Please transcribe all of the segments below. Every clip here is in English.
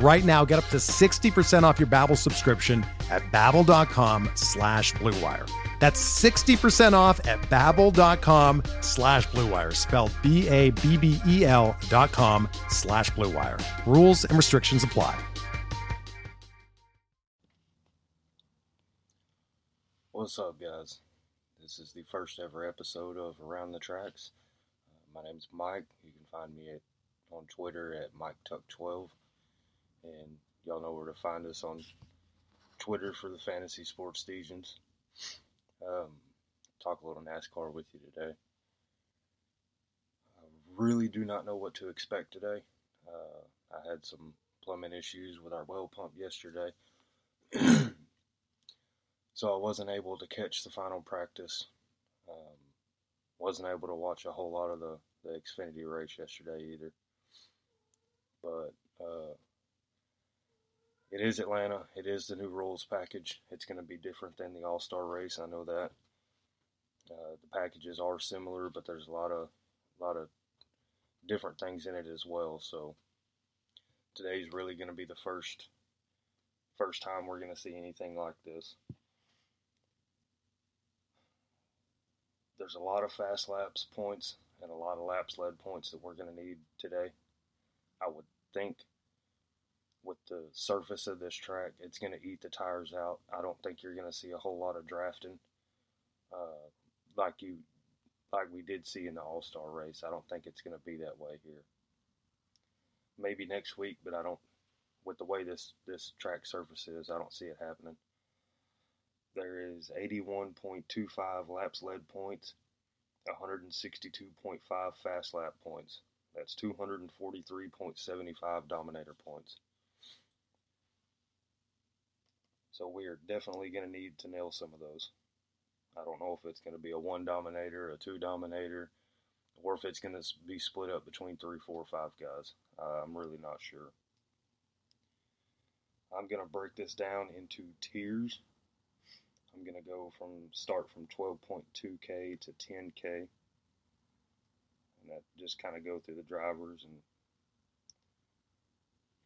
Right now, get up to 60% off your Babbel subscription at babbel.com slash bluewire. That's 60% off at babbel.com slash bluewire, spelled B-A-B-B-E-L dot com slash bluewire. Rules and restrictions apply. What's up, guys? This is the first ever episode of Around the Tracks. Uh, my name's Mike. You can find me at, on Twitter at MikeTuck12. And y'all know where to find us on Twitter for the Fantasy Sports Stations. Um, talk a little NASCAR with you today. I really do not know what to expect today. Uh, I had some plumbing issues with our well pump yesterday. so I wasn't able to catch the final practice. Um, wasn't able to watch a whole lot of the, the Xfinity race yesterday either. But uh, it is Atlanta. It is the new rules package. It's going to be different than the All Star race. I know that. Uh, the packages are similar, but there's a lot of a lot of different things in it as well. So today's really going to be the first first time we're going to see anything like this. There's a lot of fast laps points and a lot of laps led points that we're going to need today. I would think with the surface of this track, it's going to eat the tires out. I don't think you're going to see a whole lot of drafting, uh, like you, like we did see in the All Star race. I don't think it's going to be that way here. Maybe next week, but I don't. With the way this this track surface is, I don't see it happening. There is 81.25 laps led points, 162.5 fast lap points. That's 243.75 dominator points. So we are definitely going to need to nail some of those. I don't know if it's going to be a one dominator, a two dominator, or if it's going to be split up between three, four, five guys. Uh, I'm really not sure. I'm going to break this down into tiers. I'm going to go from start from 12.2k to 10k, and that just kind of go through the drivers and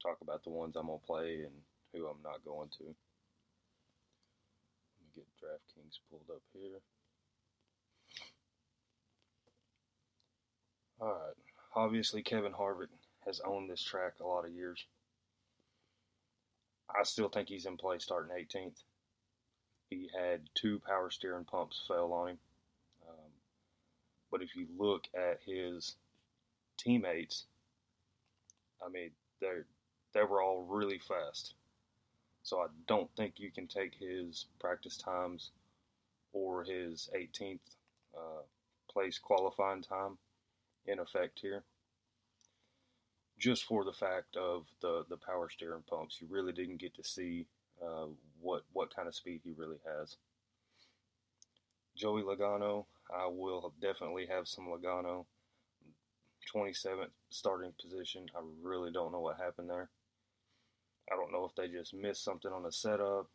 talk about the ones I'm going to play and who I'm not going to get DraftKings pulled up here. Alright, obviously Kevin Harvick has owned this track a lot of years. I still think he's in play starting 18th. He had two power steering pumps fail on him. Um, but if you look at his teammates, I mean, they they were all really fast. So I don't think you can take his practice times or his 18th uh, place qualifying time in effect here. Just for the fact of the, the power steering pumps, you really didn't get to see uh, what what kind of speed he really has. Joey Logano, I will definitely have some Logano. 27th starting position. I really don't know what happened there. I don't know if they just missed something on the setup,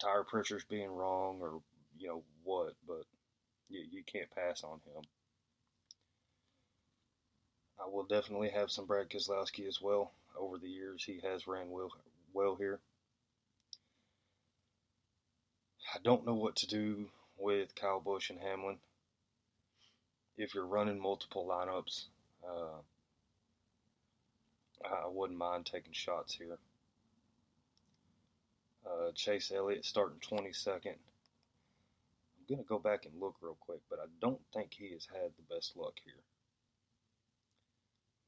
tire pressures being wrong, or you know what, but you, you can't pass on him. I will definitely have some Brad Keselowski as well. Over the years, he has ran well, well here. I don't know what to do with Kyle Busch and Hamlin. If you're running multiple lineups, uh, I wouldn't mind taking shots here. Uh, Chase Elliott starting 22nd. I'm going to go back and look real quick, but I don't think he has had the best luck here.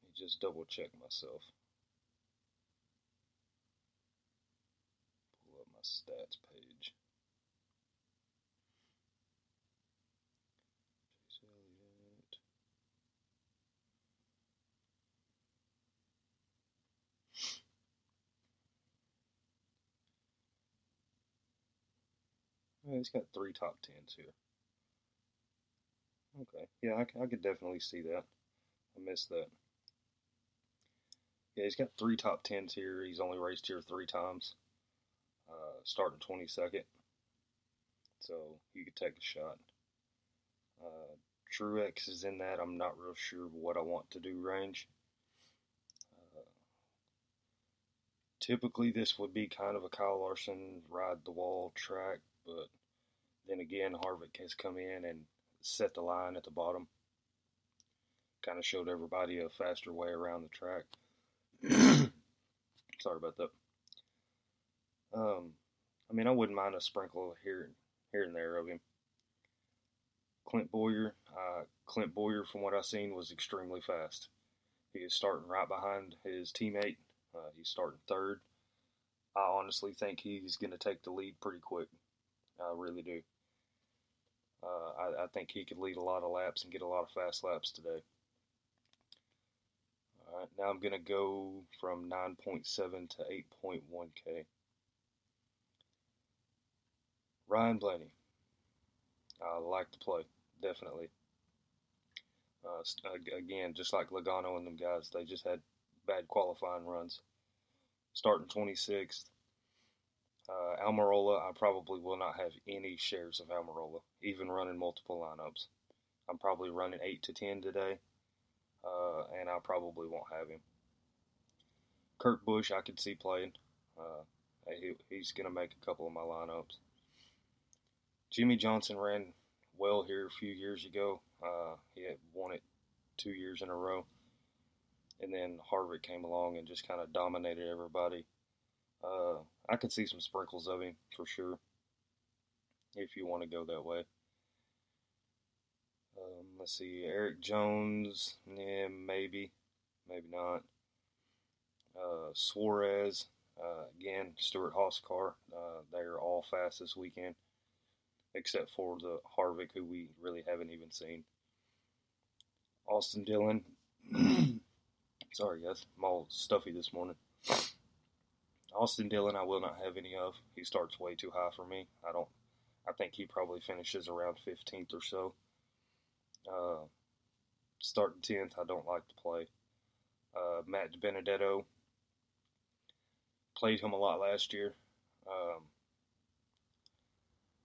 Let me just double check myself. Pull up my stats page. Yeah, he's got three top tens here. Okay, yeah, I, I could definitely see that. I missed that. Yeah, he's got three top tens here. He's only raced here three times, uh, starting 22nd. So you could take a shot. Uh, Truex is in that. I'm not real sure what I want to do range. Uh, typically, this would be kind of a Kyle Larson ride the wall track, but then again, Harvick has come in and set the line at the bottom. Kind of showed everybody a faster way around the track. Sorry about that. Um, I mean, I wouldn't mind a sprinkle here, here and there of him. Clint Bowyer, uh, Clint Bowyer, from what I've seen, was extremely fast. He is starting right behind his teammate. Uh, he's starting third. I honestly think he's going to take the lead pretty quick. I really do. Uh, I, I, think he could lead a lot of laps and get a lot of fast laps today. All right, now I'm going to go from 9.7 to 8.1K. Ryan Blaney. I like to play, definitely. Uh, again, just like Logano and them guys, they just had bad qualifying runs. Starting 26th, uh, Almirola, I probably will not have any shares of Almirola, even running multiple lineups. I'm probably running 8 to 10 today, uh, and I probably won't have him. Kurt Busch, I could see playing. Uh, he, he's going to make a couple of my lineups. Jimmie Johnson ran well here a few years ago. Uh, he had won it two years in a row. And then Harvick came along and just kind of dominated everybody. Uh, I could see some sprinkles of him for sure. If you want to go that way. Um, let's see, Erik Jones, yeah, maybe, maybe not. Uh, Suarez, uh, again, Stewart-Haas car. Uh, they're all fast this weekend, except for the Harvick, who we really haven't even seen. Austin Dillon. Sorry, guys, I'm all stuffy this morning. Austin Dillon, I will not have any of. He starts way too high for me. I don't. I think he probably finishes around 15th or so. Uh, starting 10th, I don't like to play. Uh, Matt Benedetto played him a lot last year. Um,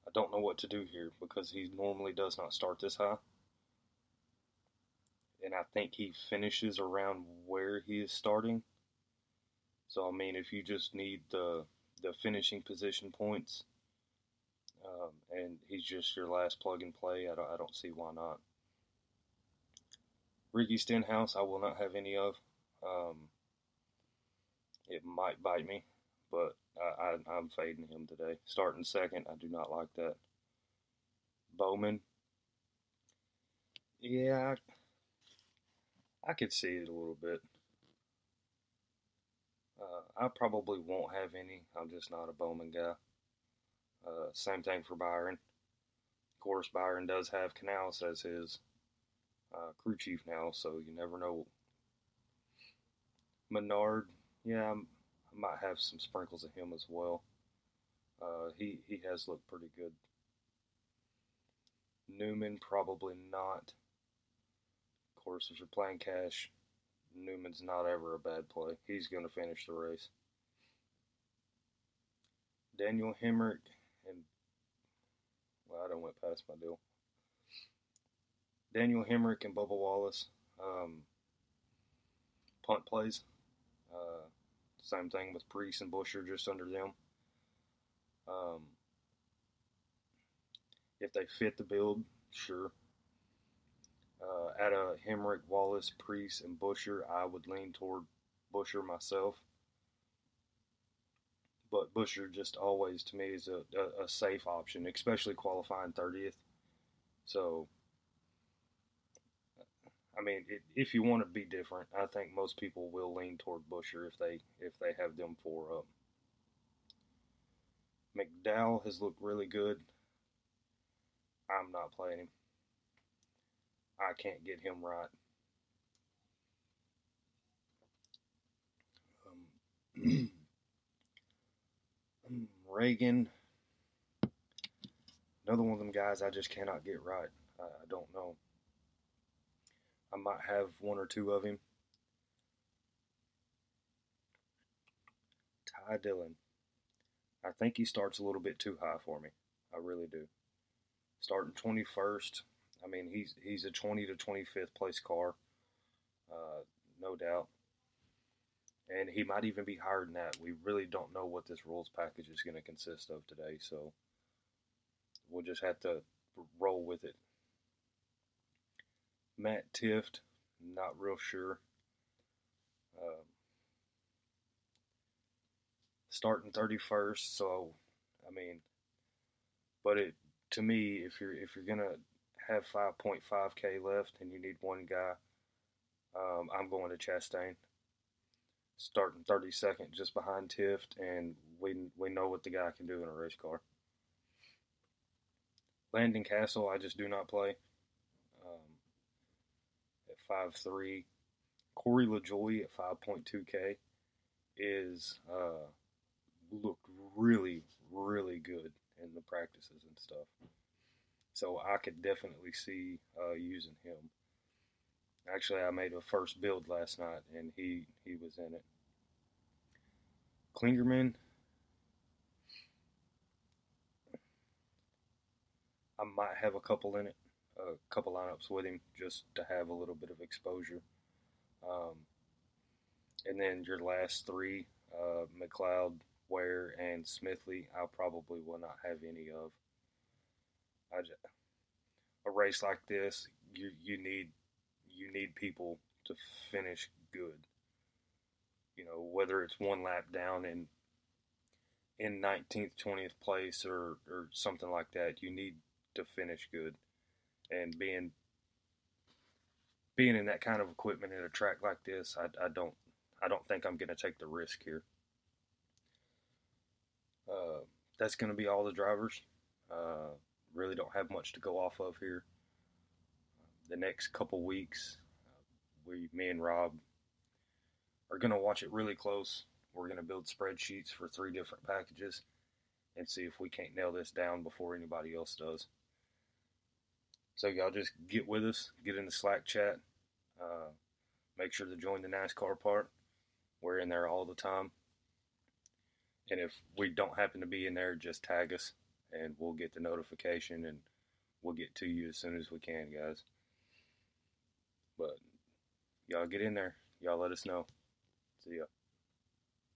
I don't know what to do here because he normally does not start this high. And I think he finishes around where he is starting. So I mean, if you just need the the finishing position points, um, and he's just your last plug and play, I don't, I don't see why not. Ricky Stenhouse, I will not have any of. Um, it might bite me, but I, I, I'm fading him today. Starting second, I do not like that. Bowman, yeah, I, I could see it a little bit. Uh, I probably won't have any. I'm just not a Bowman guy. Uh, same thing for Byron. Of course, Byron does have Knaus as his uh, crew chief now, so you never know. Menard, yeah, I'm, i might have some sprinkles of him as well. Uh, he he has looked pretty good. Newman, probably not. Of course, if you're playing cash, Newman's not ever a bad play. He's going to finish the race. Daniel Hemric and well, I don't went past my deal. Daniel Hemric and Bubba Wallace um, punt plays. Uh, same thing with Preece and Buescher just under them. Um, if they fit the build, sure. Uh, out of Hemric, Wallace, Preece, and Buescher, I would lean toward Buescher myself. but Buescher just always to me is a, a, a safe option, especially qualifying 30th. So, I mean, it, if you want to be different, I think most people will lean toward Buescher if they if they have them four up. McDowell has looked really good. I'm not playing him. I can't get him right. Um, Ragan, another one of them guys I just cannot get right. I, I don't know. I might have one or two of him. Ty Dillon. I think he starts a little bit too high for me. I really do. Starting 21st. I mean, he's he's a 20 to 25th place car, uh, no doubt. And he might even be higher than that. We really don't know what this rules package is going to consist of today, so we'll just have to roll with it. Matt Tifft, not real sure. Um, starting 31st, so I mean, but it to me, if you're if you're gonna have 5.5k left and you need one guy, um, I'm going to Chastain. Starting 32nd, just behind Tifft, and we we know what the guy can do in a race car. Landon Cassill, I just do not play. Um, at five three, Corey LaJoie at 5.2k is uh, looked really really good in the practices and stuff. So I could definitely see uh, using him. Actually, I made a first build last night, and he he was in it. Kligerman. I might have a couple in it, a couple lineups with him, just to have a little bit of exposure. Um, and then your last three, uh, McLeod, Ware, and Smithley, I probably will not have any of. I just, a race like this, you you need you need people to finish good. You know, whether it's one lap down in in 19th, 20th place or or something like that, you need to finish good. And being being in that kind of equipment at a track like this, I, I don't I don't think I'm going to take the risk here. Uh, that's going to be all the drivers. Uh, really don't have much to go off of here. The next couple weeks, we, me and Rob, are going to watch it really close. We're going to build spreadsheets for three different packages and see if we can't nail this down before anybody else does. So y'all just get with us, get in the Slack chat, uh, make sure to join the NASCAR part. We're in there all the time. And if we don't happen to be in there, just tag us and we'll get the notification and we'll get to you as soon as we can, guys. But y'all get in there. Y'all let us know. See ya.